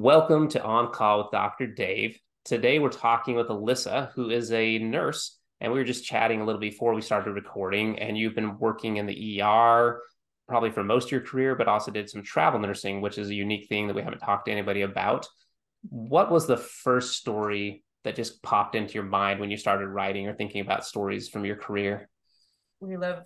Welcome to On Call with Dr. Dave. Today we're talking with Alissa, who is a nurse, and we were just chatting a little before we started recording. And you've been working in the ER probably for most of your career, but also did some travel nursing, which is a unique thing that we haven't talked to anybody about. What was the first story that just popped into your mind when you started writing or thinking about stories from your career? We live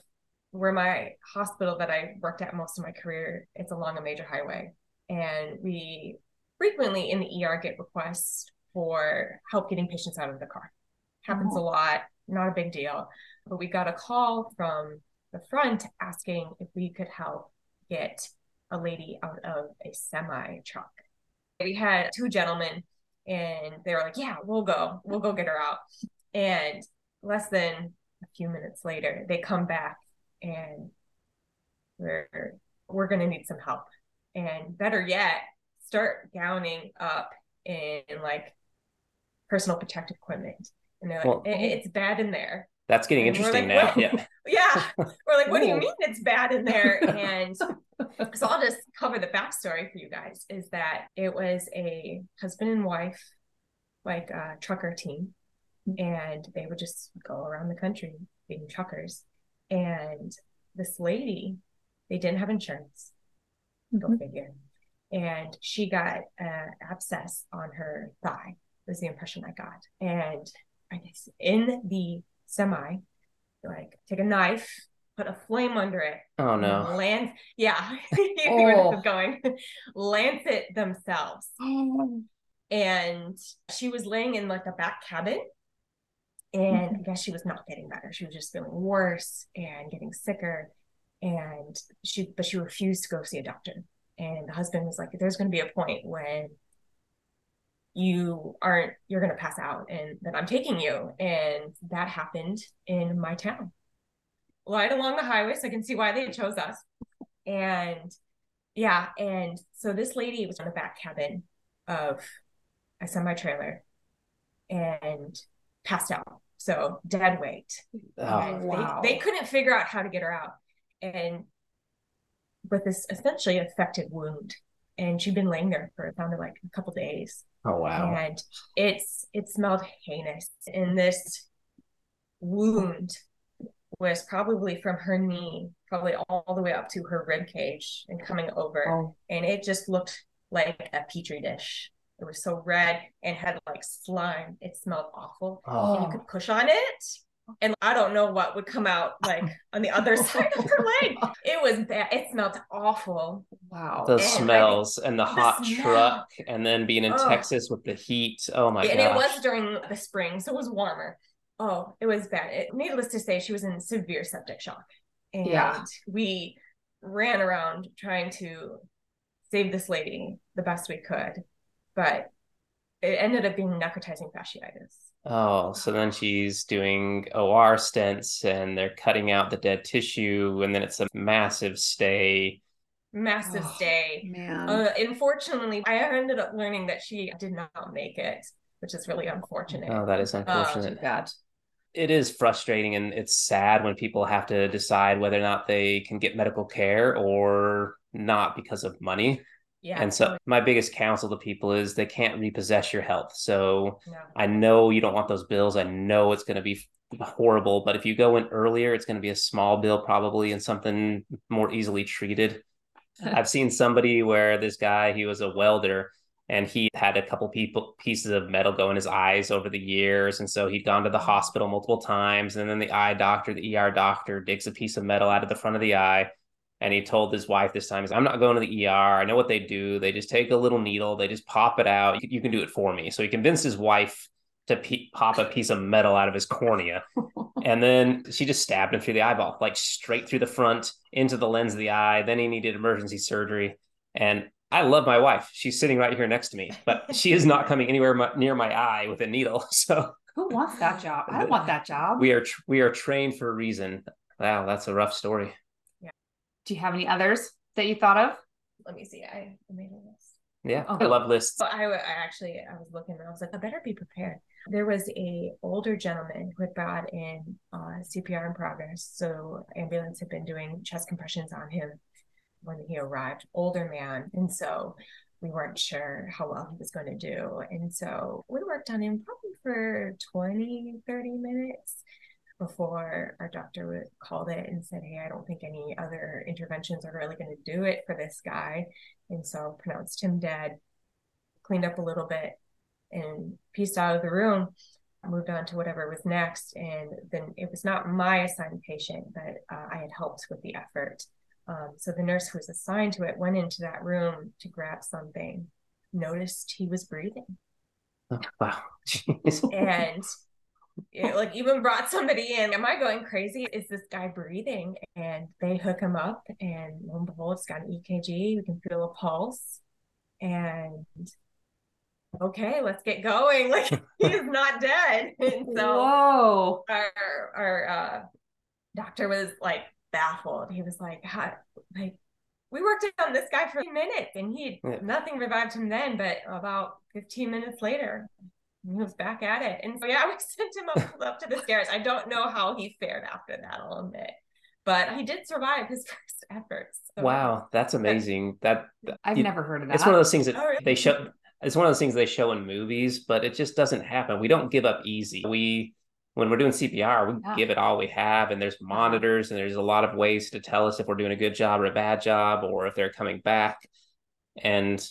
where my hospital that I worked at most of my career, it's along a major highway. And we frequently in the ER get requests for help getting patients out of the car. Happens oh. a lot, not a big deal. But we got a call from the front asking if we could help get a lady out of a semi truck. We had two gentlemen and they were like, Yeah, we'll go. We'll go get her out. And less than a few minutes later, they come back and we're we're gonna need some help. And better yet, start gowning up in, in like personal protective equipment. And they're like, well, it's bad in there. That's getting and interesting like, now. Yeah. yeah. We're like, what do you mean it's bad in there? And so I'll just cover the backstory for you guys is that it was a husband and wife, like a trucker team. And they would just go around the country being truckers. And this lady, they didn't have insurance. Go mm-hmm. figure and she got an abscess on her thigh was the impression i got and i guess in the semi like take a knife put a flame under it oh no land yeah you oh. where this is oh. going lance it themselves oh. and she was laying in like a back cabin and mm-hmm. i guess she was not getting better she was just feeling worse and getting sicker and she but she refused to go see a doctor and the husband was like there's going to be a point when you aren't you're going to pass out and then i'm taking you. And that happened in my town. Right along the highway so i can see why they chose us. And yeah and so this lady was in the back cabin of a semi trailer and passed out. So dead weight. Oh, wow. they, they couldn't figure out how to get her out. And with this essentially affected wound and she'd been laying there for it sounded like a couple days. Oh wow. And it's it smelled heinous. And this wound was probably from her knee probably all the way up to her rib cage and coming over. Oh. and it just looked like a petri dish. It was so red and had like slime. It smelled awful. Oh. and you oh. could push on it and I don't know what would come out like on the other side of her leg. It was bad. It smelled awful. Wow. The and smells and the, the hot smell. truck and then being in oh. Texas with the heat. Oh my god. And gosh. it was during the spring, so it was warmer. Oh, it was bad. It, needless to say, she was in severe septic shock. And yeah. we ran around trying to save this lady the best we could. But it ended up being necrotizing fasciitis. Oh, so then she's doing OR stents and they're cutting out the dead tissue, and then it's a massive stay. Massive oh, stay. Man. Uh, unfortunately, I ended up learning that she did not make it, which is really unfortunate. Oh, that is unfortunate. Um, bad. It is frustrating and it's sad when people have to decide whether or not they can get medical care or not because of money. Yeah. And so my biggest counsel to people is they can't repossess your health. So I know you don't want those bills. I know it's going to be horrible, but if you go in earlier, it's going to be a small bill probably and something more easily treated. I've seen somebody where this guy, he was a welder and he had a couple people pieces of metal go in his eyes over the years and so he'd gone to the mm-hmm. hospital multiple times and then the eye doctor the er doctor digs a piece of metal out of the front of the eye and he told his wife this time, I'm not going to the ER. I know what they do. They just take a little needle, they just pop it out. You, you can do it for me. So he convinced his wife to pe- pop a piece of metal out of his cornea. and then she just stabbed him through the eyeball, like straight through the front into the lens of the eye. Then he needed emergency surgery. And I love my wife. She's sitting right here next to me, but she is not coming anywhere near my eye with a needle. So who wants that job? I don't want that job. We are we are trained for a reason. Wow, that's a rough story. Do you have any others that you thought of? Let me see. I made a list. Yeah, oh. I love lists. So I, I actually I was looking and I was like, I better be prepared. There was a older gentleman who had brought in uh, CPR in progress. So ambulance had been doing chest compressions on him when he arrived. Older man, and so we weren't sure how well he was going to do. And so we worked on him probably for 20, 30 minutes before our doctor called it and said, Hey, I don't think any other interventions are really going to do it for this guy. And so pronounced him dead, cleaned up a little bit, and pieced out of the room moved on to whatever was next. And then it was not my assigned patient, but uh, I had helped with the effort. Um, so the nurse who was assigned to it went into that room to grab something, noticed he was breathing. Oh, wow. and it, like even brought somebody in. Am I going crazy? Is this guy breathing? And they hook him up, and lo and behold, it's got an EKG. We can feel a pulse, and okay, let's get going. Like he is not dead. And so Whoa. our our uh, doctor was like baffled. He was like, How, like we worked on this guy for minutes and he yeah. nothing revived him then, but about 15 minutes later, he was back at it. And so yeah, we sent him up, up to the stairs. I don't know how he fared after that, I'll admit. But he did survive his first efforts. So. Wow, that's amazing. That I've you, never heard of that. It's one of those things that oh, really? they show it's one of those things they show in movies, but it just doesn't happen. We don't give up easy. We when we're doing CPR, we yeah. give it all we have, and there's monitors, and there's a lot of ways to tell us if we're doing a good job or a bad job, or if they're coming back. And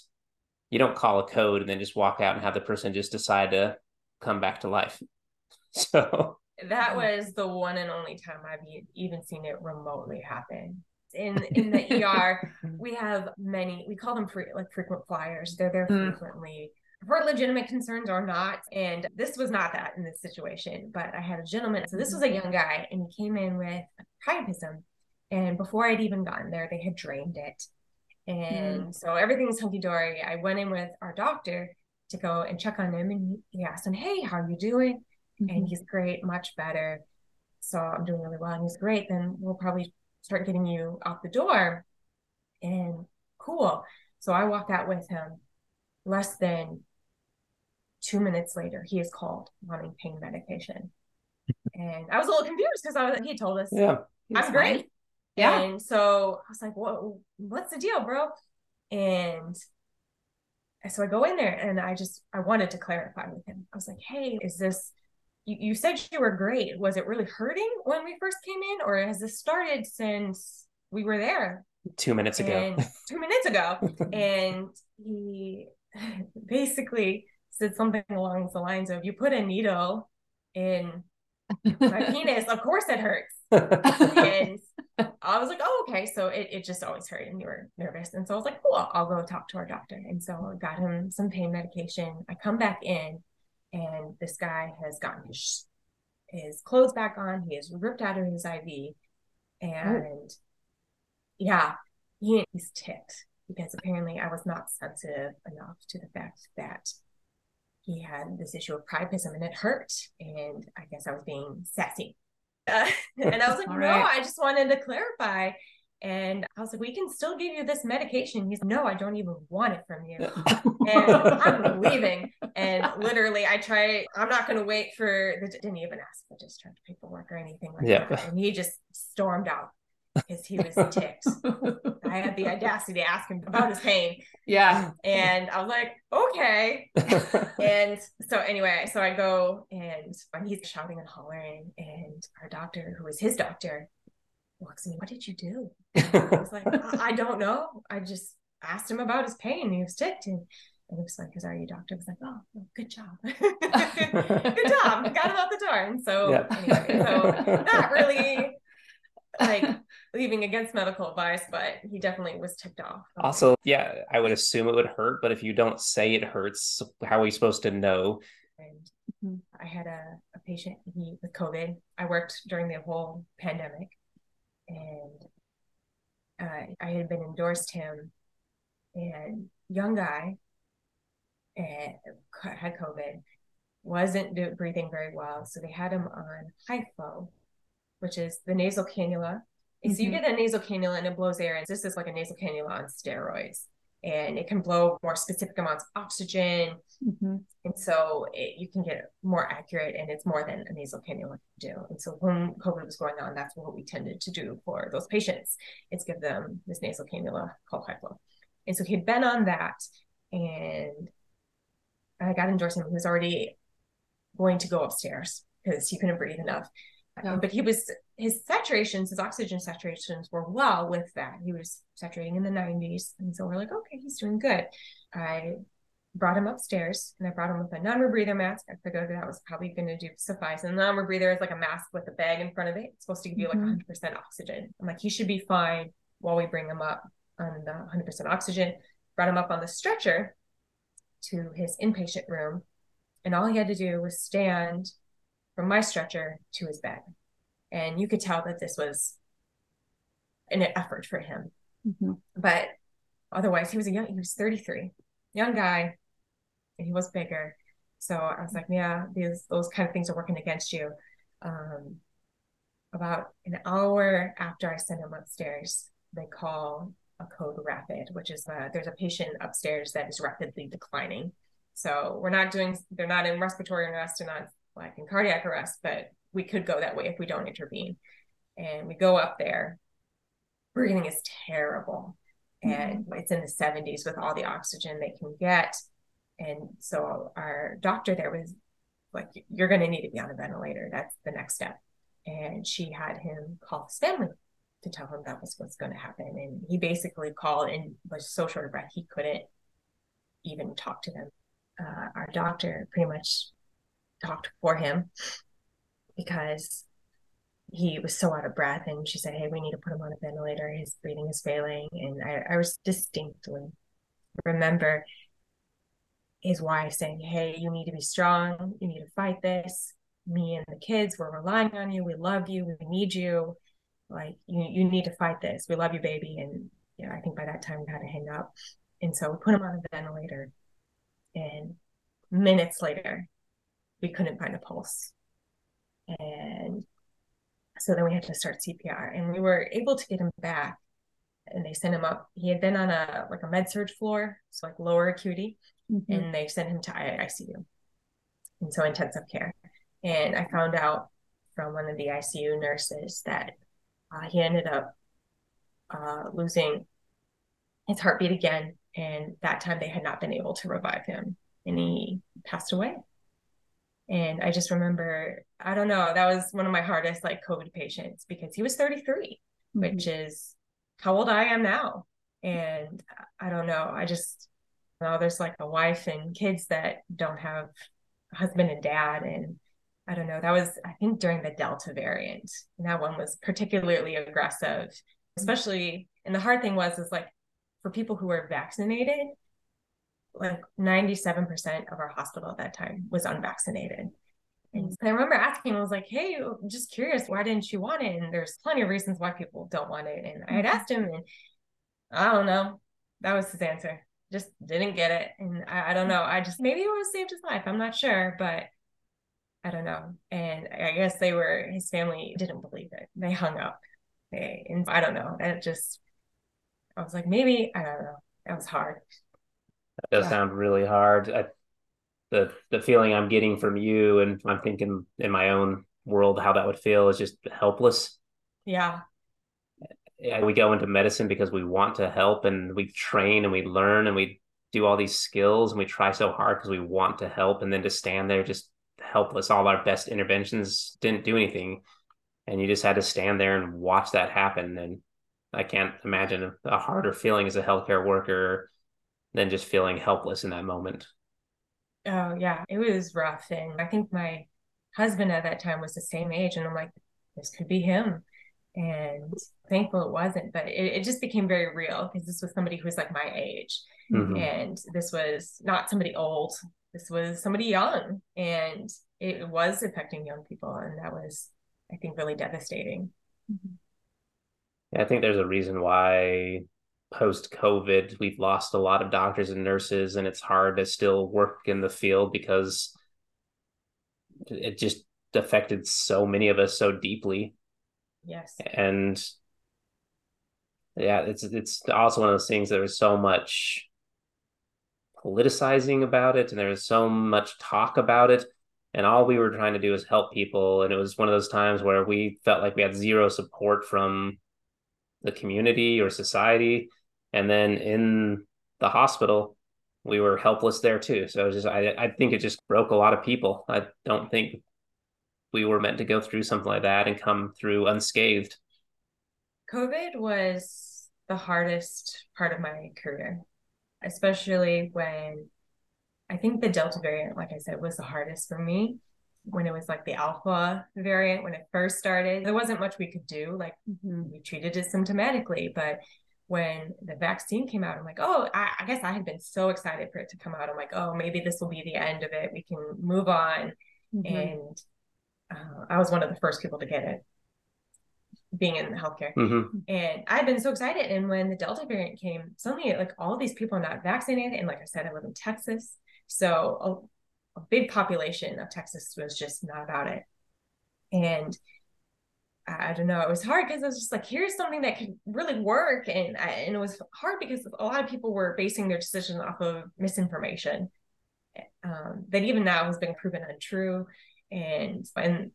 you don't call a code and then just walk out and have the person just decide to come back to life. So that was the one and only time I've even seen it remotely happen in in the ER, we have many. We call them free, like frequent flyers. They're there mm. frequently for legitimate concerns or not. And this was not that in this situation. But I had a gentleman. So this was a young guy, and he came in with priapism. And before I'd even gotten there, they had drained it. And mm. so everything's hunky dory. I went in with our doctor to go and check on him, and he asked him, "Hey, how are you doing?" Mm-hmm. And he's great, much better. So I'm doing really well. And he's great. Then we'll probably start getting you out the door. And cool. So I walked out with him. Less than two minutes later, he is called wanting pain medication. and I was a little confused because I was he told us, Yeah, I'm great. Yeah. And so I was like, what what's the deal, bro? And so I go in there and I just I wanted to clarify with him. I was like, hey, is this you, you said you were great. Was it really hurting when we first came in, or has this started since we were there? Two minutes ago. two minutes ago. and he basically said something along the lines of, You put a needle in my penis, of course it hurts. and I was like, oh, okay. So it, it just always hurt and you were nervous. And so I was like, cool, I'll go talk to our doctor. And so I got him some pain medication. I come back in and this guy has gotten his his clothes back on. He has ripped out of his IV, oh. and oh. yeah, he, he's ticked because apparently I was not sensitive enough to the fact that he had this issue of priapism and it hurt, and I guess I was being sassy. Uh, and I was like, no, right. I just wanted to clarify. And I was like, we can still give you this medication. He's like, no, I don't even want it from you. and I'm leaving. And literally, I try, I'm not going to wait for the, didn't even ask for discharge paperwork or anything like yeah. that. And he just stormed out because he was ticked. I had the audacity to ask him about his pain. Yeah. And I was like, okay. and so anyway, so I go and, and he's shouting and hollering. And our doctor, who was his doctor, walks me, what did you do? I was like, I, I don't know. I just asked him about his pain. He was ticked. And, and he was like, "Is are you doctor?" I was like, "Oh, oh good job, good job, got him out the door." And so, yeah. anyway, so not really like leaving against medical advice, but he definitely was ticked off. Also, yeah, I would assume it would hurt, but if you don't say it hurts, how are you supposed to know? And mm-hmm. I had a, a patient he, with COVID. I worked during the whole pandemic, and uh, I had been endorsed him, and young guy, and had COVID, wasn't do, breathing very well, so they had him on high flow, which is the nasal cannula. Mm-hmm. So you get a nasal cannula and it blows air, and this is like a nasal cannula on steroids and it can blow more specific amounts of oxygen. Mm-hmm. And so it, you can get more accurate and it's more than a nasal cannula can do. And so when COVID was going on, that's what we tended to do for those patients. It's give them this nasal cannula called high flow. And so he'd been on that and I got endorsement. He was already going to go upstairs because he couldn't breathe enough. Yeah. But he was his saturations, his oxygen saturations were well with that. He was saturating in the 90s. And so we're like, okay, he's doing good. I brought him upstairs and I brought him with a non-rebreather mask. I figured that was probably going to do suffice. And the non-rebreather is like a mask with a bag in front of it. It's supposed to give you like mm-hmm. 100% oxygen. I'm like, he should be fine while we bring him up on the 100% oxygen. Brought him up on the stretcher to his inpatient room. And all he had to do was stand from my stretcher to his bed. And you could tell that this was an effort for him. Mm-hmm. But otherwise, he was a young, he was 33, young guy, and he was bigger. So I was like, yeah, these those kind of things are working against you. Um, about an hour after I sent him upstairs, they call a code rapid, which is uh, there's a patient upstairs that is rapidly declining. So we're not doing, they're not in respiratory arrest, they're not like in cardiac arrest, but we could go that way if we don't intervene. And we go up there. Breathing is terrible. And mm-hmm. it's in the 70s with all the oxygen they can get. And so our doctor there was like, You're going to need to be on a ventilator. That's the next step. And she had him call his family to tell him that was what's going to happen. And he basically called and was so short of breath, he couldn't even talk to them. Uh, our doctor pretty much talked for him because he was so out of breath and she said hey we need to put him on a ventilator. His breathing is failing. And i, I was distinctly remember his wife saying hey you need to be strong. You need to fight this. Me and the kids we're relying on you. We love you. We need you. Like you, you need to fight this. We love you baby. And you know i think by that time we had to hang up. And so we put him on a ventilator. And minutes later we couldn't find a pulse. And so then we had to start CPR and we were able to get him back and they sent him up. He had been on a like a med surg floor, so like lower acuity, mm-hmm. and they sent him to ICU. And so intensive care. And I found out from one of the ICU nurses that uh, he ended up uh, losing his heartbeat again. And that time they had not been able to revive him and he passed away. And I just remember, I don't know, that was one of my hardest like COVID patients because he was 33, mm-hmm. which is how old I am now. And I don't know, I just you know there's like a wife and kids that don't have a husband and dad. And I don't know, that was, I think, during the Delta variant. And that one was particularly aggressive, especially. And the hard thing was, is like for people who are vaccinated, like 97% of our hospital at that time was unvaccinated. And I remember asking, I was like, hey, I'm just curious, why didn't you want it? And there's plenty of reasons why people don't want it. And I had mm-hmm. asked him, and I don't know. That was his answer. Just didn't get it. And I, I don't know. I just, maybe it would have saved his life. I'm not sure, but I don't know. And I guess they were, his family didn't believe it. They hung up. They, and I don't know. That just, I was like, maybe, I don't know. That was hard. That does yeah. sound really hard. I, the the feeling I'm getting from you, and I'm thinking in my own world how that would feel is just helpless. Yeah. yeah. We go into medicine because we want to help, and we train and we learn and we do all these skills, and we try so hard because we want to help, and then to stand there just helpless. All our best interventions didn't do anything, and you just had to stand there and watch that happen. And I can't imagine a harder feeling as a healthcare worker than just feeling helpless in that moment. Oh yeah, it was rough. And I think my husband at that time was the same age. And I'm like, this could be him. And thankful it wasn't, but it, it just became very real because this was somebody who was like my age. Mm-hmm. And this was not somebody old. This was somebody young. And it was affecting young people. And that was, I think, really devastating. Mm-hmm. Yeah, I think there's a reason why post COVID, we've lost a lot of doctors and nurses, and it's hard to still work in the field because it just affected so many of us so deeply. Yes. And yeah, it's it's also one of those things that was so much politicizing about it and there was so much talk about it and all we were trying to do is help people and it was one of those times where we felt like we had zero support from the community or society and then in the hospital, we were helpless there too. So just I I think it just broke a lot of people. I don't think we were meant to go through something like that and come through unscathed. COVID was the hardest part of my career, especially when I think the Delta variant, like I said, was the hardest for me when it was like the alpha variant when it first started there wasn't much we could do like mm-hmm. we treated it symptomatically but when the vaccine came out i'm like oh I, I, guess i had been so excited for it to come out. I'm like oh maybe this will be the end of it. We can move on. Mm-hmm. and uh, i was one of the first people to get it being in healthcare. Mm-hmm. and i've been so excited. And when the delta variant came suddenly like all these people are not vaccinated. And like i said i live in texas. So a big population of Texas was just not about it. And I don't know, it was hard because it was just like, here's something that could really work. And, I, and it was hard because a lot of people were basing their decisions off of misinformation um, that even now has been proven untrue. And, and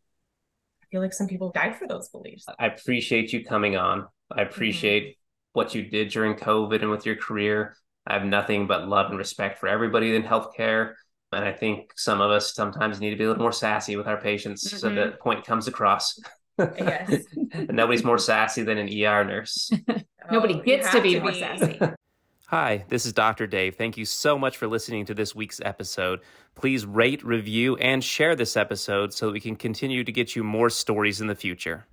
I feel like some people died for those beliefs. I appreciate you coming on. I appreciate mm-hmm. what you did during COVID and with your career. I have nothing but love and respect for everybody in healthcare. And I think some of us sometimes need to be a little more sassy with our patients mm-hmm. so that point comes across. Yes. nobody's more sassy than an ER nurse. Nobody oh, gets to be to more be. sassy. Hi, this is Dr. Dave. Thank you so much for listening to this week's episode. Please rate, review, and share this episode so we can continue to get you more stories in the future.